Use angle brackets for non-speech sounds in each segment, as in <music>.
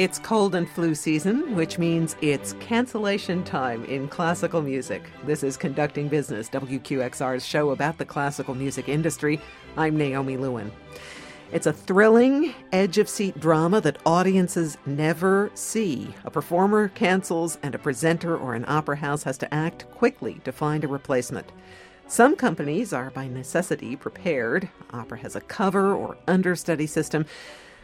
It's cold and flu season, which means it's cancellation time in classical music. This is Conducting Business, WQXR's show about the classical music industry. I'm Naomi Lewin. It's a thrilling, edge of seat drama that audiences never see. A performer cancels, and a presenter or an opera house has to act quickly to find a replacement. Some companies are by necessity prepared. Opera has a cover or understudy system.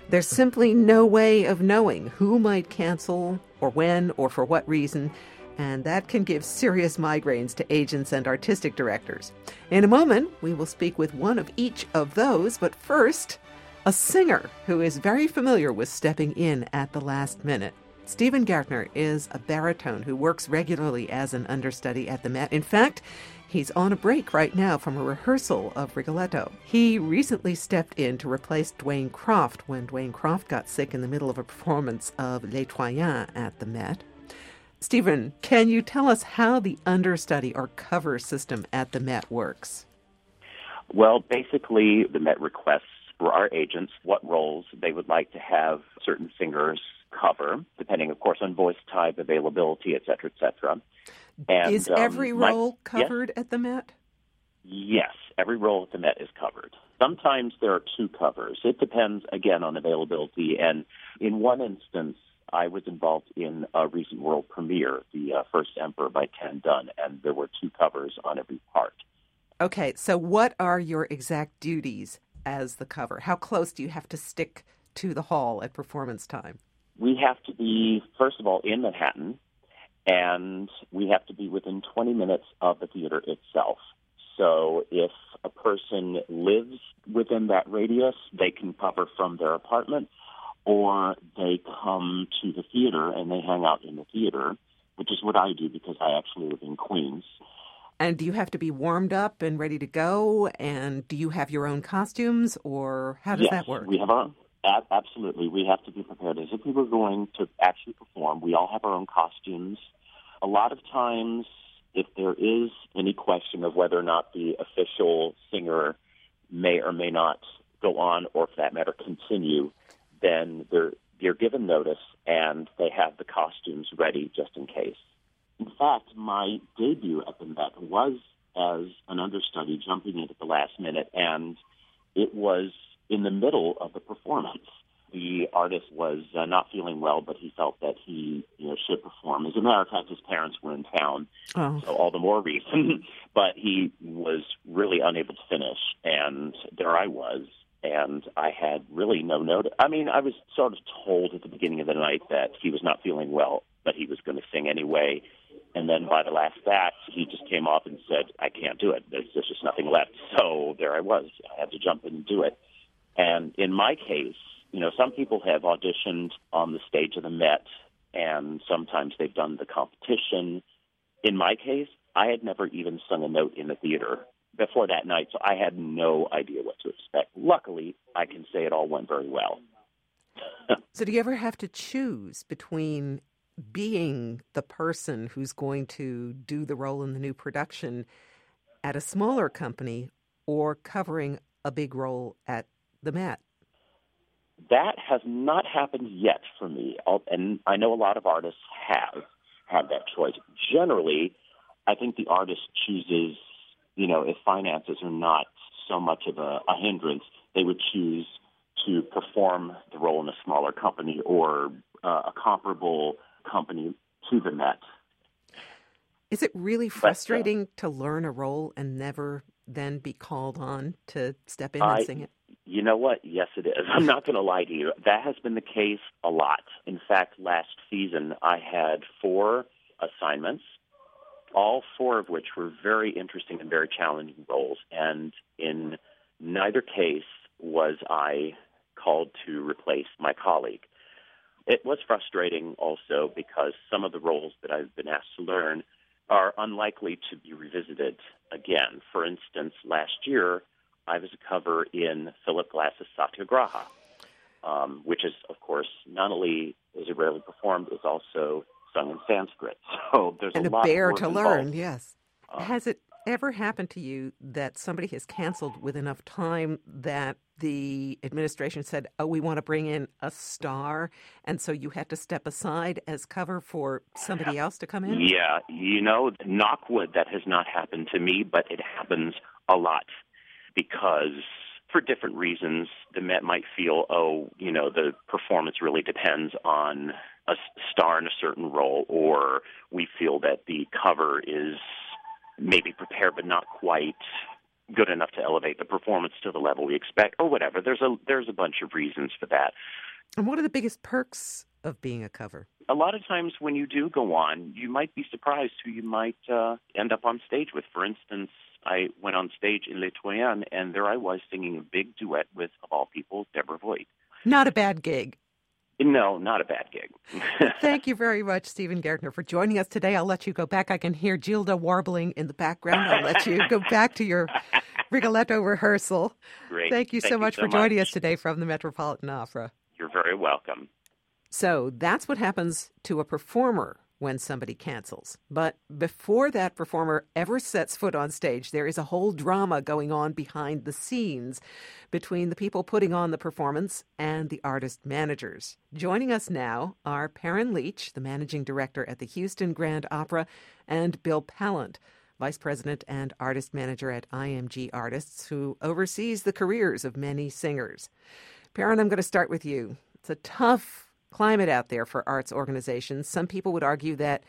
There's simply no way of knowing who might cancel, or when, or for what reason, and that can give serious migraines to agents and artistic directors. In a moment, we will speak with one of each of those, but first, a singer who is very familiar with stepping in at the last minute. Stephen Gaertner is a baritone who works regularly as an understudy at the Met. In fact, He's on a break right now from a rehearsal of Rigoletto. He recently stepped in to replace Dwayne Croft when Dwayne Croft got sick in the middle of a performance of Les Troyens at the Met. Stephen, can you tell us how the understudy or cover system at the Met works? Well, basically, the Met requests for our agents what roles they would like to have certain singers cover, depending, of course, on voice type, availability, et cetera, et cetera. And, is every um, role my, covered at the Met? Yes, every role at the Met is covered. Sometimes there are two covers. It depends, again, on availability. And in one instance, I was involved in a recent world premiere, The uh, First Emperor by Tan Dun, and there were two covers on every part. Okay, so what are your exact duties as the cover? How close do you have to stick to the hall at performance time? We have to be, first of all, in Manhattan and we have to be within 20 minutes of the theater itself. So if a person lives within that radius, they can cover from their apartment, or they come to the theater and they hang out in the theater, which is what I do because I actually live in Queens. And do you have to be warmed up and ready to go? And do you have your own costumes, or how does yes, that work? We have our absolutely. We have to be prepared as if we were going to actually perform. We all have our own costumes a lot of times, if there is any question of whether or not the official singer may or may not go on, or for that matter, continue, then they're they're given notice and they have the costumes ready just in case. In fact, my debut at the Met was as an understudy jumping in at the last minute, and it was in the middle of the performance the artist was uh, not feeling well, but he felt that he you know should perform. As a matter of fact, his parents were in town, oh. so all the more reason. <laughs> but he was really unable to finish, and there I was, and I had really no notice. I mean, I was sort of told at the beginning of the night that he was not feeling well, but he was going to sing anyway. And then by the last act, he just came off and said, "I can't do it. There's, there's just nothing left." So there I was. I had to jump in and do it. And in my case, you know, some people have auditioned on the stage of the Met, and sometimes they've done the competition. In my case, I had never even sung a note in the theater before that night, so I had no idea what to expect. Luckily, I can say it all went very well. <laughs> so, do you ever have to choose between being the person who's going to do the role in the new production at a smaller company or covering a big role at the Met? That has not happened yet for me, and I know a lot of artists have had that choice. Generally, I think the artist chooses, you know, if finances are not so much of a, a hindrance, they would choose to perform the role in a smaller company or uh, a comparable company to the Met. Is it really frustrating but, uh, to learn a role and never then be called on to step in and sing it? You know what? Yes, it is. <laughs> I'm not going to lie to you. That has been the case a lot. In fact, last season I had four assignments, all four of which were very interesting and very challenging roles. And in neither case was I called to replace my colleague. It was frustrating also because some of the roles that I've been asked to learn are unlikely to be revisited again. For instance, last year, I was a cover in Philip Glass's Satyagraha, um, which is, of course, not only is it rarely performed, is also sung in Sanskrit. <laughs> So there's and a, a bear to involved. learn. Yes. Uh, has it ever happened to you that somebody has canceled with enough time that the administration said, "Oh, we want to bring in a star," and so you had to step aside as cover for somebody <laughs> else to come in. Yeah, you know, knockwood that has not happened to me, but it happens a lot because for different reasons, the Met might feel, oh, you know, the performance really depends on a star in a certain role, or we feel that the cover is maybe prepared but not quite good enough to elevate the performance to the level we expect or whatever. There's a there's a bunch of reasons for that. And what are the biggest perks of being a cover a lot of times when you do go on you might be surprised who you might uh, end up on stage with for instance I went on stage in Les Troyens, and there I was singing a big duet with, of all people, Deborah Voigt. Not a bad gig. No, not a bad gig. <laughs> Thank you very much, Stephen Gaertner, for joining us today. I'll let you go back. I can hear Gilda warbling in the background. I'll let you go back to your <laughs> Rigoletto rehearsal. Great. Thank you Thank so you much so for joining us today from the Metropolitan Opera. You're very welcome. So that's what happens to a performer when somebody cancels. But before that performer ever sets foot on stage, there is a whole drama going on behind the scenes between the people putting on the performance and the artist managers. Joining us now are Perryn Leech, the managing director at the Houston Grand Opera, and Bill Pallant, vice president and artist manager at IMG Artists, who oversees the careers of many singers. Perryn, I'm going to start with you. It's a tough climate out there for arts organizations. Some people would argue that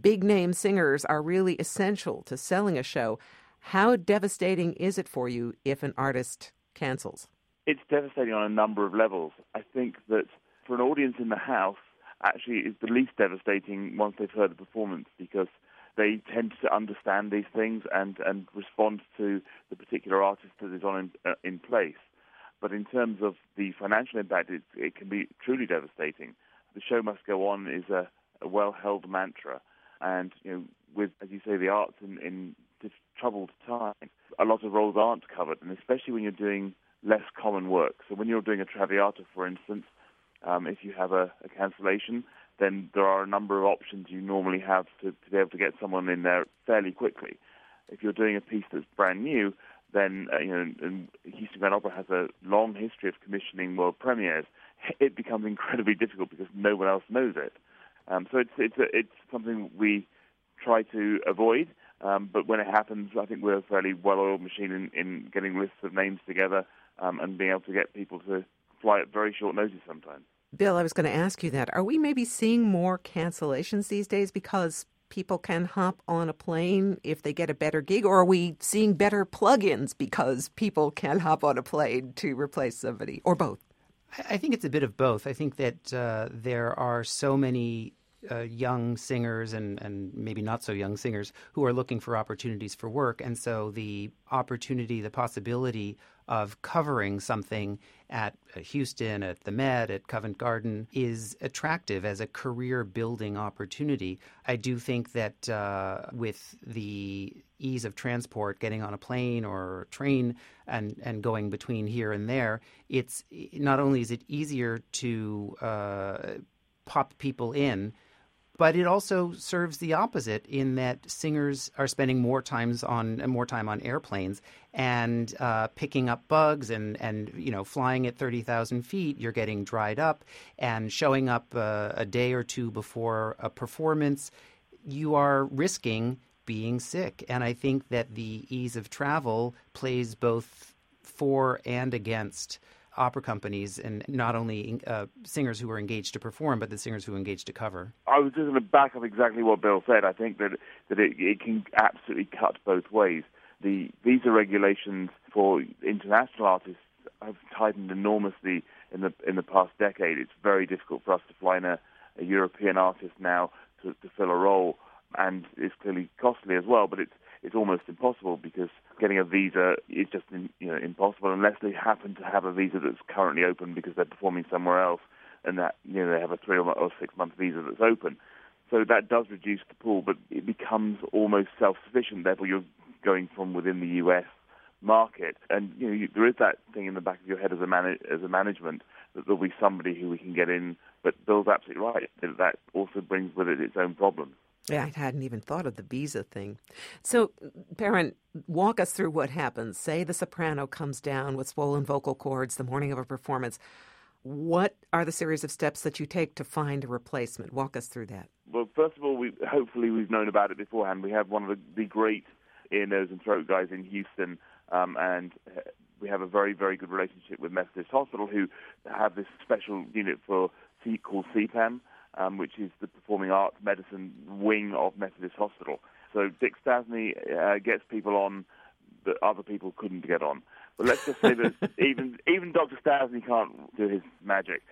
big name singers are really essential to selling a show. How devastating is it for you if an artist cancels? It's devastating on a number of levels. I think that for an audience in the house, actually, is the least devastating once they've heard the performance because they tend to understand these things and, and respond to the particular artist that is on in, uh, in place. But in terms of the financial impact, it, it can be truly devastating. The show must go on is a, a well-held mantra, and you know, with as you say, the arts in, in troubled times, a lot of roles aren't covered, and especially when you're doing less common work. So when you're doing a Traviata, for instance, um, if you have a, a, cancellation, then there are a number of options you normally have to, to be able to get someone in there fairly quickly. If you're doing a piece that's brand new, then uh, you know, and Houston Grand Opera has a long history of commissioning world premieres. It becomes incredibly difficult because no one else knows it. Um, so it's it's a, it's something we try to avoid. Um, but when it happens, I think we're a fairly well-oiled machine in, in getting lists of names together um, and being able to get people to fly at very short notice sometimes. Bill, I was going to ask you that. Are we maybe seeing more cancellations these days because people can hop on a plane if they get a better gig, or are we seeing better plugins because people can hop on a plane to replace somebody, or both? I think it's a bit of both. I think that uh, there are so many uh, young singers and, and maybe not so young singers who are looking for opportunities for work. And so the opportunity, the possibility of covering something at Houston, at the Met, at Covent Garden is attractive as a career building opportunity. I do think that uh, with the ease of transport, getting on a plane or a train and, and going between here and there, it's not only is it easier to uh, pop people in, but it also serves the opposite in that singers are spending more times on more time on airplanes and uh, picking up bugs and and you know flying at thirty thousand feet. You're getting dried up and showing up uh, a day or two before a performance. You are risking being sick, and I think that the ease of travel plays both for and against opera companies and not only uh, singers who are engaged to perform, but the singers who are engaged to cover. I was just going to back up exactly what Bill said. I think that that it, it can absolutely cut both ways. The visa regulations for international artists have tightened enormously in the in the past decade. It's very difficult for us to fly in a, a European artist now to, to fill a role, and it's clearly costly as well. But it's it's almost impossible because getting a visa is just you know impossible unless they happen to have a visa that's currently open because they're performing somewhere else, and that you know they have a three or six month visa that's open. So that does reduce the pool, but it becomes almost self-sufficient. Therefore, you're going from within the U.S. market, and you know you, there is that thing in the back of your head as a man- as a management that there'll be somebody who we can get in. But Bill's absolutely right. That also brings with it its own problems. Yeah, I hadn't even thought of the visa thing. So, Perryn, walk us through what happens. Say the soprano comes down with swollen vocal cords the morning of a performance. What are the series of steps that you take to find a replacement? Walk us through that. Well, first of all, we, hopefully we've known about it beforehand. We have one of the, the great ear, nose, and throat guys in Houston, um, and we have a very, very good relationship with Methodist Hospital, who have this special unit for called CPAM, um, which is the Performing Arts Medicine wing of Methodist Hospital. So Dick Stasney uh, gets people on that other people couldn't get on. But let's just say that <laughs> even even Dr. Stasney can't do his magic.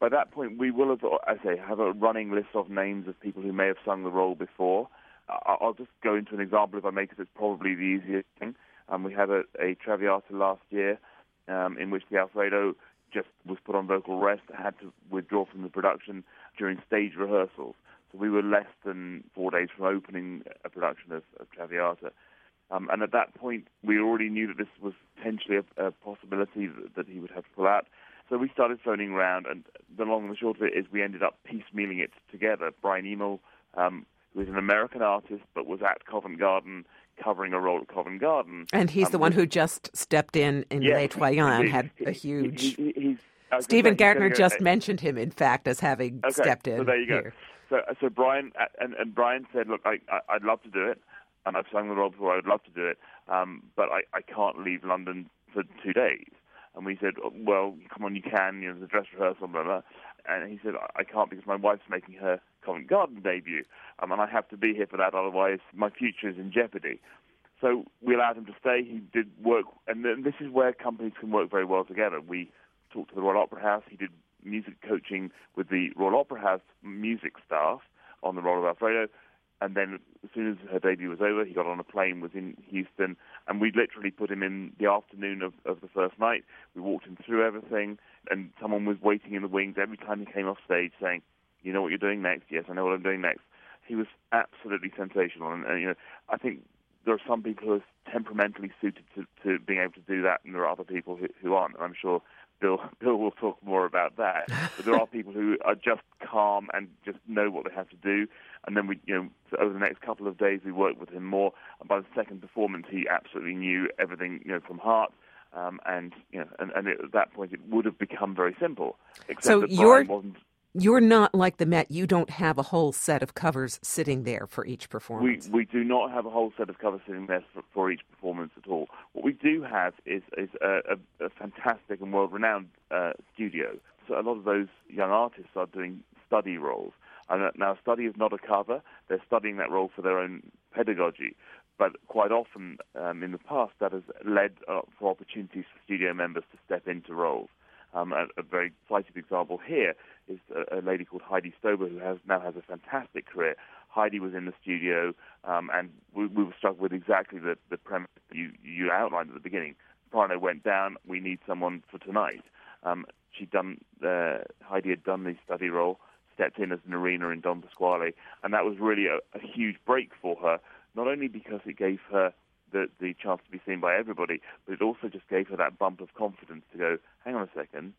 By that point, we will have, I say, have a running list of names of people who may have sung the role before. I'll just go into an example if I may, because it's probably the easiest thing. Um, we had a, a Traviata last year um, in which the Alfredo just was put on vocal rest, had to withdraw from the production during stage rehearsals. So we were less than four days from opening a production of, of Traviata. Um, and at that point, we already knew that this was potentially a, a possibility that, that, he would have to pull out. So we started phoning around, and the long and the short of it is we ended up piecemealing it together. Bryan Hymel, um, who is an American artist but was at Covent Garden covering a role at Covent Garden. And he's um, the one who just stepped in in yes, Les and had a huge. He, he, Stephen Gaertner just mentioned him, in fact, as having okay, stepped in. So there you here. So, so Bryan and, and Bryan said, "Look, I, I, would love to do it, and I've sung the role before. I would love to do it, um, but I, I can't leave London for two days." And we said, "Well, come on, you can. You know, the dress rehearsal, blah blah." And he said, "I can't because my wife's making her Covent Garden debut, um, and I have to be here for that. Otherwise, my future is in jeopardy." So we allowed him to stay. He did work, and this is where companies can work very well together. We talked to the Royal Opera House. He did music coaching with the Royal Opera House music staff on the role of Alfredo. And then as soon as her debut was over, he got on a plane, was in Houston, and we literally put him in the afternoon of, of the first night. We walked him through everything, and someone was waiting in the wings every time he came off stage saying, you know what you're doing next? Yes, I know what I'm doing next. He was absolutely sensational, and, and you know, I think there are some people who are temperamentally suited to, to being able to do that, and there are other people who, who aren't. And I'm sure Bill Bill will talk more about that. But there are people who are just calm and just know what they have to do. And then we, you know, so over the next couple of days, we worked with him more. And by the second performance, he absolutely knew everything, you know, from heart. Um, and you know, and, and it, at that point, it would have become very simple. Except so that you're wasn't you're not like the Met. You don't have a whole set of covers sitting there for each performance. We we do not have a whole set of covers sitting there for, for each performance at all. What we do have is is a, a, a fantastic and world renowned uh, studio. So a lot of those young artists are doing study roles. And now, study is not a cover. They're studying that role for their own pedagogy. But quite often um, in the past, that has led uh, for opportunities for studio members to step into roles. Um, a, a, very cited example here is a, a, lady called Heidi Stober, who has now has a fantastic career. Heidi was in the studio, um, and we, we, were struck with exactly the, the premise you, you outlined at the beginning. Soprano went down. We need someone for tonight. Um, she'd done. Uh, Heidi had done the study role, stepped in as Norina in Don Pasquale, and that was really a, a huge break for her. Not only because it gave her the, the chance to be seen by everybody, but it also just gave her that bump of confidence to go, hang on a second,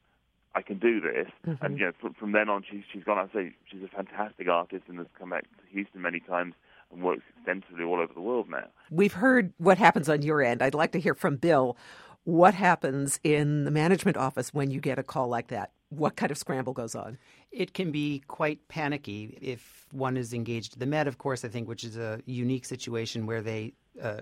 I can do this. Mm-hmm. And you know, from, from then on, she's she's gone. I say she's a fantastic artist and has come back to Houston many times and works extensively all over the world now. We've heard what happens on your end. I'd like to hear from Bill. What happens in the management office when you get a call like that? What kind of scramble goes on? It can be quite panicky if one is engaged. To the Met, of course, I think, which is a unique situation where they uh,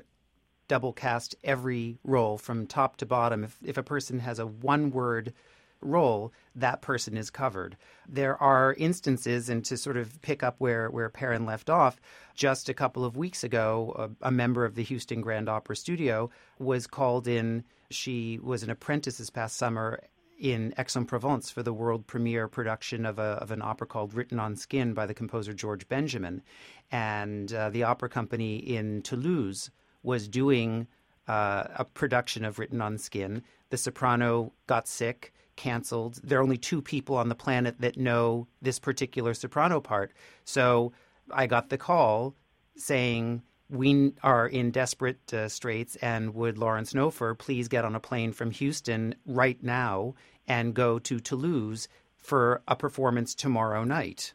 double cast every role from top to bottom. If, if a person has a one word role, that person is covered. There are instances, and to sort of pick up where, where Perryn left off, just a couple of weeks ago, a, a member of the Houston Grand Opera Studio was called in. She was an apprentice this past summer in Aix-en-Provence for the world premiere production of, a, of an opera called Written on Skin by the composer George Benjamin. And uh, the opera company in Toulouse was doing uh, a production of Written on Skin. The soprano got sick, canceled. There are only two people on the planet that know this particular soprano part. So I got the call saying, we are in desperate uh, straits, and would Lawrence Knopfer please get on a plane from Houston right now and go to Toulouse for a performance tomorrow night?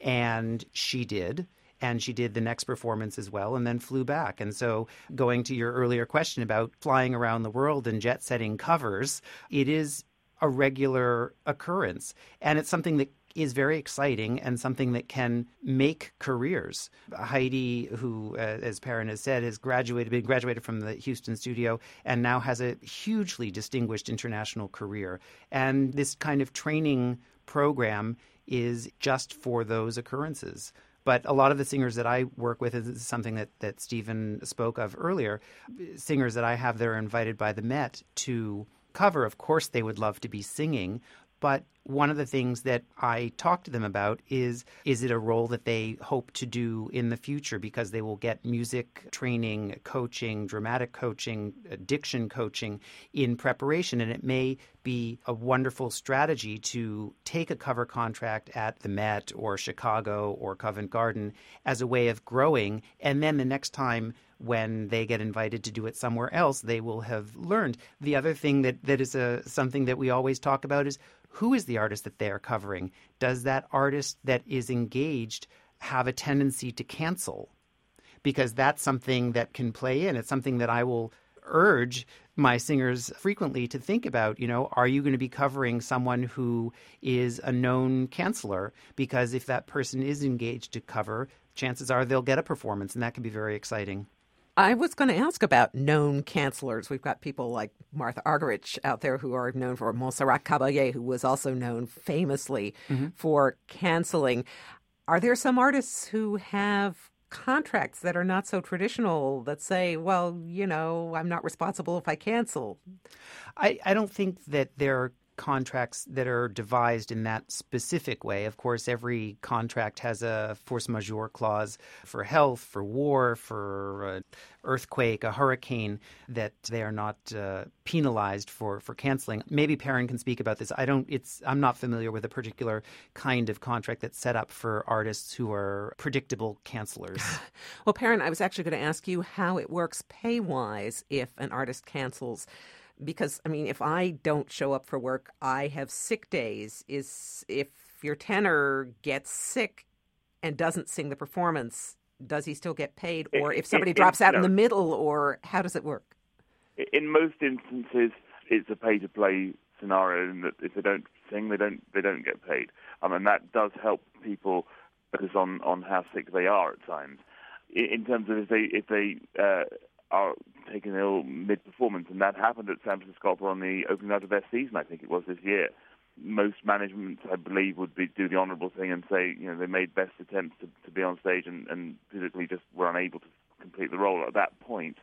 And she did and she did the next performance as well and then flew back. And so, going to your earlier question about flying around the world and jet setting covers, it is a regular occurrence. And it's something that is very exciting and something that can make careers. Heidi, who, uh, as Perryn has said, has graduated, been graduated from the Houston studio, and now has a hugely distinguished international career. And this kind of training program is just for those occurrences. But a lot of the singers that I work with is something that, that Stephen spoke of earlier. Singers that I have that are invited by the Met to cover, of course, they would love to be singing, but one of the things that I talk to them about is is it a role that they hope to do in the future? Because they will get music training, coaching, dramatic coaching, diction coaching in preparation. And it may be a wonderful strategy to take a cover contract at the Met or Chicago or Covent Garden as a way of growing. And then the next time when they get invited to do it somewhere else, they will have learned. The other thing that, that is a, something that we always talk about is who is the artist that they are covering? Does that artist that is engaged have a tendency to cancel? Because that's something that can play in. It's something that I will urge my singers frequently to think about, you know, are you going to be covering someone who is a known canceller? Because if that person is engaged to cover, chances are they'll get a performance, and that can be very exciting. I was going to ask about known cancelers. We've got people like Martha Argerich out there who are known for Montserrat Caballé, who was also known famously mm-hmm. for canceling. Are there some artists who have contracts that are not so traditional that say, well, you know, I'm not responsible if I cancel? I, I don't think that there contracts that are devised in that specific way. Of course, every contract has a force majeure clause for health, for war, for uh, earthquake, a hurricane, that they are not uh, penalized for, for canceling. Maybe Perryn can speak about this. I don't. It's I'm not familiar with a particular kind of contract that's set up for artists who are predictable cancelers. <laughs> well, Perryn, I was actually going to ask you how it works pay wise if an artist cancels because I mean, if I don't show up for work, I have sick days. Is if your tenor gets sick and doesn't sing the performance, does he still get paid? Or if somebody it, drops out no. in the middle, or how does it work? In most instances, it's a pay-to-play scenario, and that if they don't sing, they don't they don't get paid. Um, and that does help people focus on on how sick they are at times. In, in terms of if they if they uh, are taken ill mid-performance, and that happened at San Francisco on the opening night of their season, I think it was this year. Most management, I believe, would be, do the honourable thing and say, you know, they made best attempts to, to be on stage and, and physically just were unable to complete the role. At that point,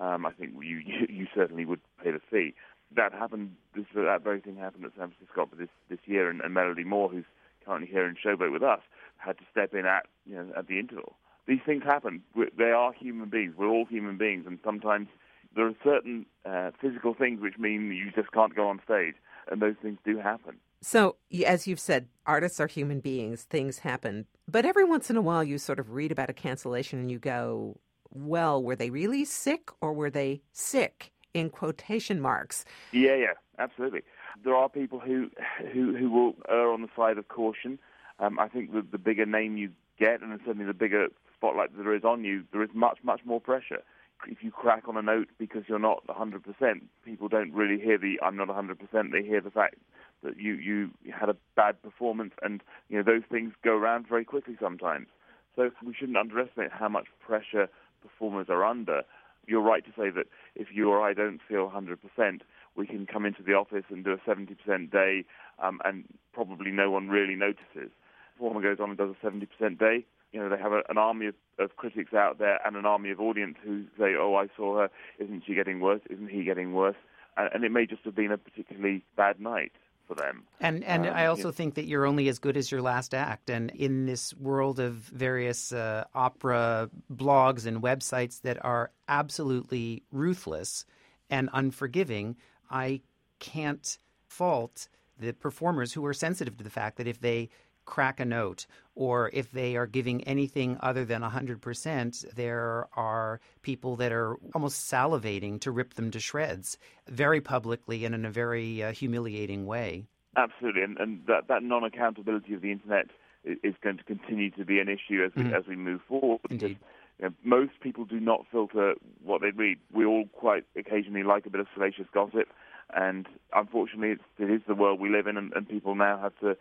um, I think you, you, you certainly would pay the fee. That happened. This, that very thing happened at San Francisco this this year, and, and Melody Moore, who's currently here in Showboat with us, had to step in at you know at the interval these things happen. We're, they are human beings. We're all human beings, and sometimes there are certain uh, physical things which mean you just can't go on stage, and those things do happen. So, as you've said, artists are human beings. Things happen, but every once in a while, you sort of read about a cancellation, and you go, "Well, were they really sick, or were they sick?" In quotation marks. Yeah, yeah, absolutely. There are people who who who will err on the side of caution. Um, I think the, the bigger name you get, and certainly the bigger spotlight that there is on you, there is much, much more pressure. If you crack on a note because you're not 100%, people don't really hear the "I'm not 100%." They hear the fact that you you had a bad performance, and you know those things go around very quickly sometimes. So we shouldn't underestimate how much pressure performers are under. You're right to say that if you or I don't feel 100%, we can come into the office and do a 70% day, um, and probably no one really notices. Performer goes on and does a 70% day, you know, they have a, an army of, of critics out there and an army of audience who say, "Oh, I saw her. Isn't she getting worse? Isn't he getting worse?" And, and it may just have been a particularly bad night for them. And and um, I also think that you're only as good as your last act. And in this world of various uh, opera blogs and websites that are absolutely ruthless and unforgiving, I can't fault the performers who are sensitive to the fact that if they crack a note or if they are giving anything other than 100%, there are people that are almost salivating to rip them to shreds very publicly and in a very uh, humiliating way. Absolutely, and, and that, that non accountability of the internet is going to continue to be an issue as we mm-hmm. as we move forward. Indeed. You know, most people do not filter what they read. We all quite occasionally like a bit of salacious gossip, and unfortunately, it's, it is the world we live in, and, and people now have to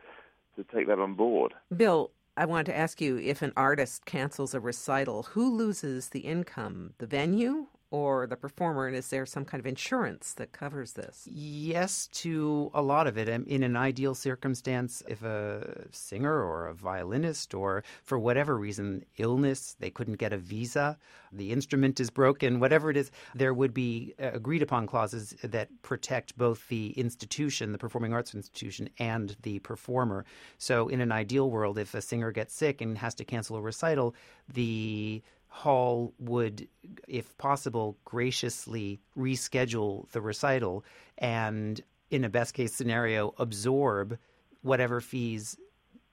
to take that on board. Bill, I wanted to ask you if an artist cancels a recital, who loses the income? The venue or the performer, and is there some kind of insurance that covers this? Yes, to a lot of it. In an ideal circumstance, if a singer or a violinist, or for whatever reason, illness, they couldn't get a visa, the instrument is broken, whatever it is, there would be uh, agreed upon clauses that protect both the institution, the performing arts institution, and the performer. So, in an ideal world, if a singer gets sick and has to cancel a recital, the Hall would, if possible, graciously reschedule the recital and, in a best case scenario, absorb whatever fees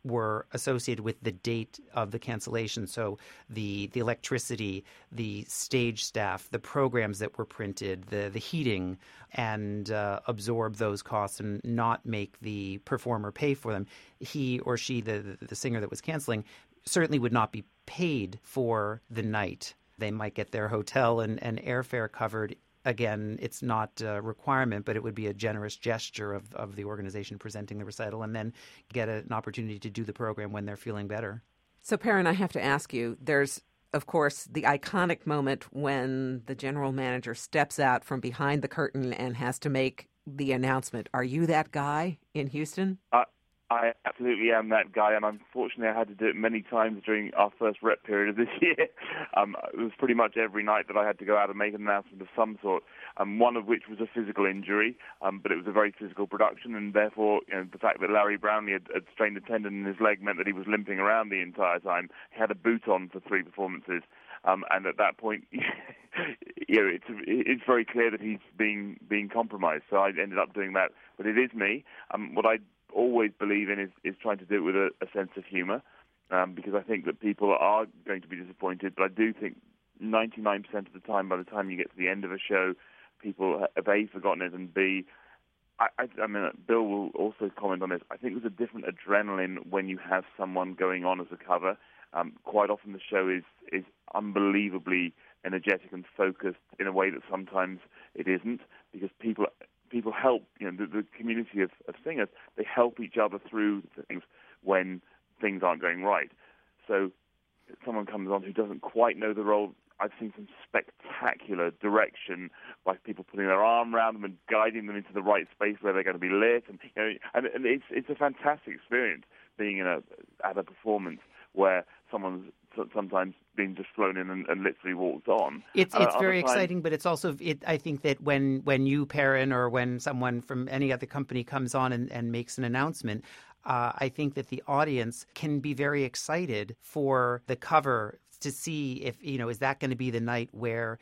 were associated with the date of the cancellation. So the the electricity, the stage staff, the programs that were printed, the the heating, and uh, absorb those costs and not make the performer pay for them. He or she, the the, the singer that was canceling, certainly would not be paid for the night. They might get their hotel and, and airfare covered. Again, it's not a requirement, but it would be a generous gesture of, of the organization presenting the recital and then get an opportunity to do the program when they're feeling better. So, Perryn, I have to ask you there's, of course, the iconic moment when the general manager steps out from behind the curtain and has to make the announcement. Are you that guy in Houston? Uh, I absolutely am that guy, and unfortunately, I had to do it many times during our first rep period of this <laughs> year. Um, it was pretty much every night that I had to go out and make an announcement of some sort. Um, one of which was a physical injury, um, but it was a very physical production, and therefore, you know, the fact that Larry Brownlee had, had strained a tendon in his leg meant that he was limping around the entire time. He had a boot on for three performances. Um, and at that point, <laughs> you know, it's it's very clear that he's being being compromised. So I ended up doing that. But it is me. Um, what I always believe in is, is trying to do it with a, a sense of humour, um, because I think that people are going to be disappointed. But I do think 99% of the time, by the time you get to the end of a show, people have a forgotten it and b I, I, I mean, Bill will also comment on this. I think there's a different adrenaline when you have someone going on as a cover. Um, quite often, the show is is unbelievably energetic and focused in a way that sometimes it isn't, because people people help, you know, the, the community of, of singers, they help each other through things when things aren't going right. So someone comes on who doesn't quite know the role. I've seen some spectacular direction by people putting their arm around them and guiding them into the right space where they're going to be lit, and you know, and, and it's it's a fantastic experience being in a at a performance where someone's sometimes being just thrown in and, and literally walked on. It's it's uh, very exciting, but it's also it, I think that when when you Perryn or when someone from any other company comes on and, and makes an announcement, uh, I think that the audience can be very excited for the cover to see if you know is that going to be the night where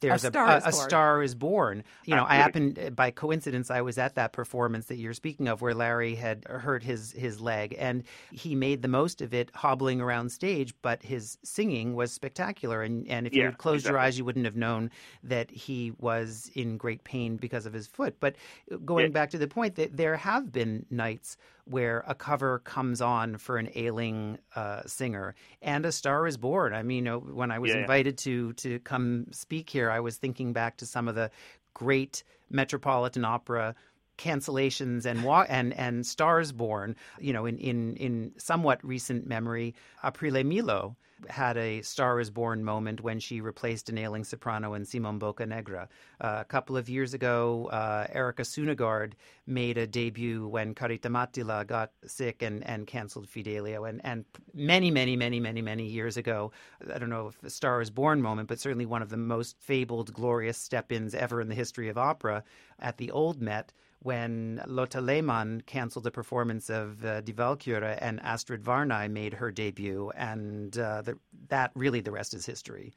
there's a, a, star, a, a star, is born. You know, I happened uh, by coincidence I was at that performance that you're speaking of, where Larry had hurt his his leg, and he made the most of it, hobbling around stage. But his singing was spectacular, and and if yeah, you had closed exactly. your eyes, you wouldn't have known that he was in great pain because of his foot. But uh, going yeah. back to the point that there have been nights where a cover comes on for an ailing uh, singer and a star is born. I mean, when I was yeah, invited to to come speak here, I was thinking back to some of the great Metropolitan Opera cancellations and and and stars born. You know, in in in somewhat recent memory, Aprile Milo had a Star is Born moment when she replaced an ailing soprano in Simon Boccanegra. Uh, a couple of years ago, uh, Erika Sunnegårdh made a debut when Karita Mattila got sick and, and canceled Fidelio. And, and many, many, many, many, many years ago, I don't know if a Star is Born moment, but certainly one of the most fabled, glorious step ins ever in the history of opera at the Old Met when Lotte Lehmann canceled the performance of uh, Die Walküre and Astrid Varnay made her debut, and uh, the, that really the rest is history.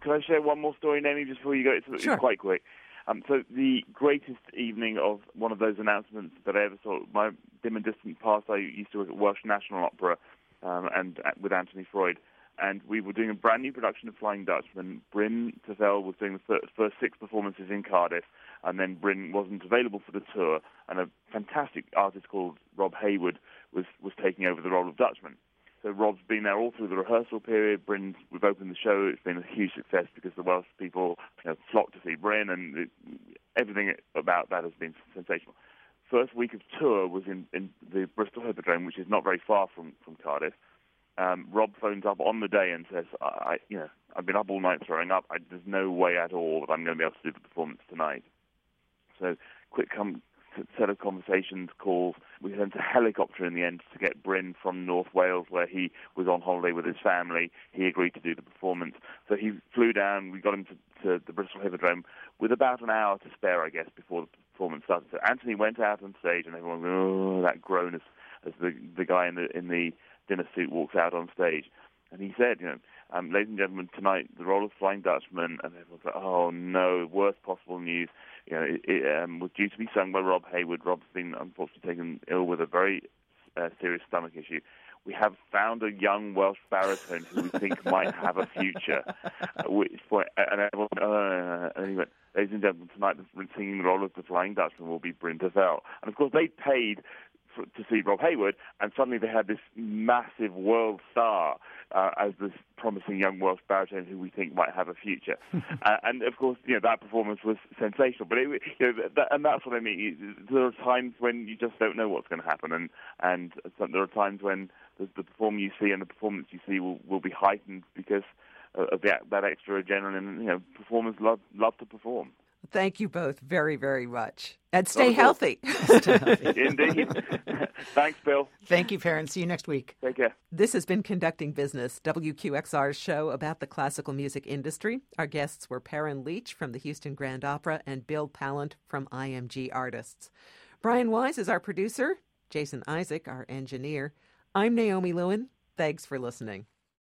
Can I share one more story, Naomi, just before you go? It's, sure. it's quite quick. Um, so the greatest evening of one of those announcements that I ever saw, my dim and distant past, I used to work at Welsh National Opera um, and uh, with Anthony Freud, and we were doing a brand new production of Flying Dutchman. Bryn Terfel was doing the first six performances in Cardiff, and then Bryn wasn't available for the tour, and a fantastic artist called Rob Hayward was, was taking over the role of Dutchman. So Rob's been there all through the rehearsal period. Bryn, we've opened the show. It's been a huge success because the Welsh people you know, flocked to see Bryn, and it, everything about that has been sensational. First week of tour was in, in the Bristol Hippodrome, which is not very far from, from Cardiff. Um, Rob phones up on the day and says, I, you know, I've been up all night throwing up. I, there's no way at all that I'm going to be able to do the performance tonight. So quick com- set of conversations, calls. We sent a helicopter in the end to get Bryn from North Wales, where he was on holiday with his family. He agreed to do the performance. So he flew down. We got him to, to the Bristol Hippodrome with about an hour to spare, I guess, before the performance started. So Anthony went out on stage, and everyone, oh, that groan as, as the the guy in the in the dinner suit walks out on stage. And he said, you know, um, ladies and gentlemen, tonight the role of Flying Dutchman, and everyone's like, oh no, worst possible news. You know, it, it um, was due to be sung by Rob Hayward. Rob's been unfortunately taken ill with a very uh, serious stomach issue. We have found a young Welsh baritone who we think <laughs> might have a future. At which point, and everyone, uh, and he went, ladies and gentlemen, tonight the singing the role of the Flying Dutchman will be Bryn Terfel. And of course, they paid for, to see Rob Hayward, and suddenly they had this massive world star uh, as this promising young Welsh baritone who we think might have a future. <laughs> uh, and of course, you know that performance was sensational. But it, you know, that, and that's what I mean. There are times when you just don't know what's going to happen, and and there are times when the, the performance you see and the performance you see will, will be heightened because of that, that extra adrenaline. You know, performers love love to perform. Thank you both very, very much. And <laughs> stay healthy. stay healthy. Indeed. <laughs> Thanks, Bill. Thank you, Perryn. See you next week. Take care. This has been Conducting Business, WQXR's show about the classical music industry. Our guests were Perryn Leech from the Houston Grand Opera and Bill Pallant from IMG Artists. Brian Wise is our producer, Jason Isaac, our engineer. I'm Naomi Lewin. Thanks for listening.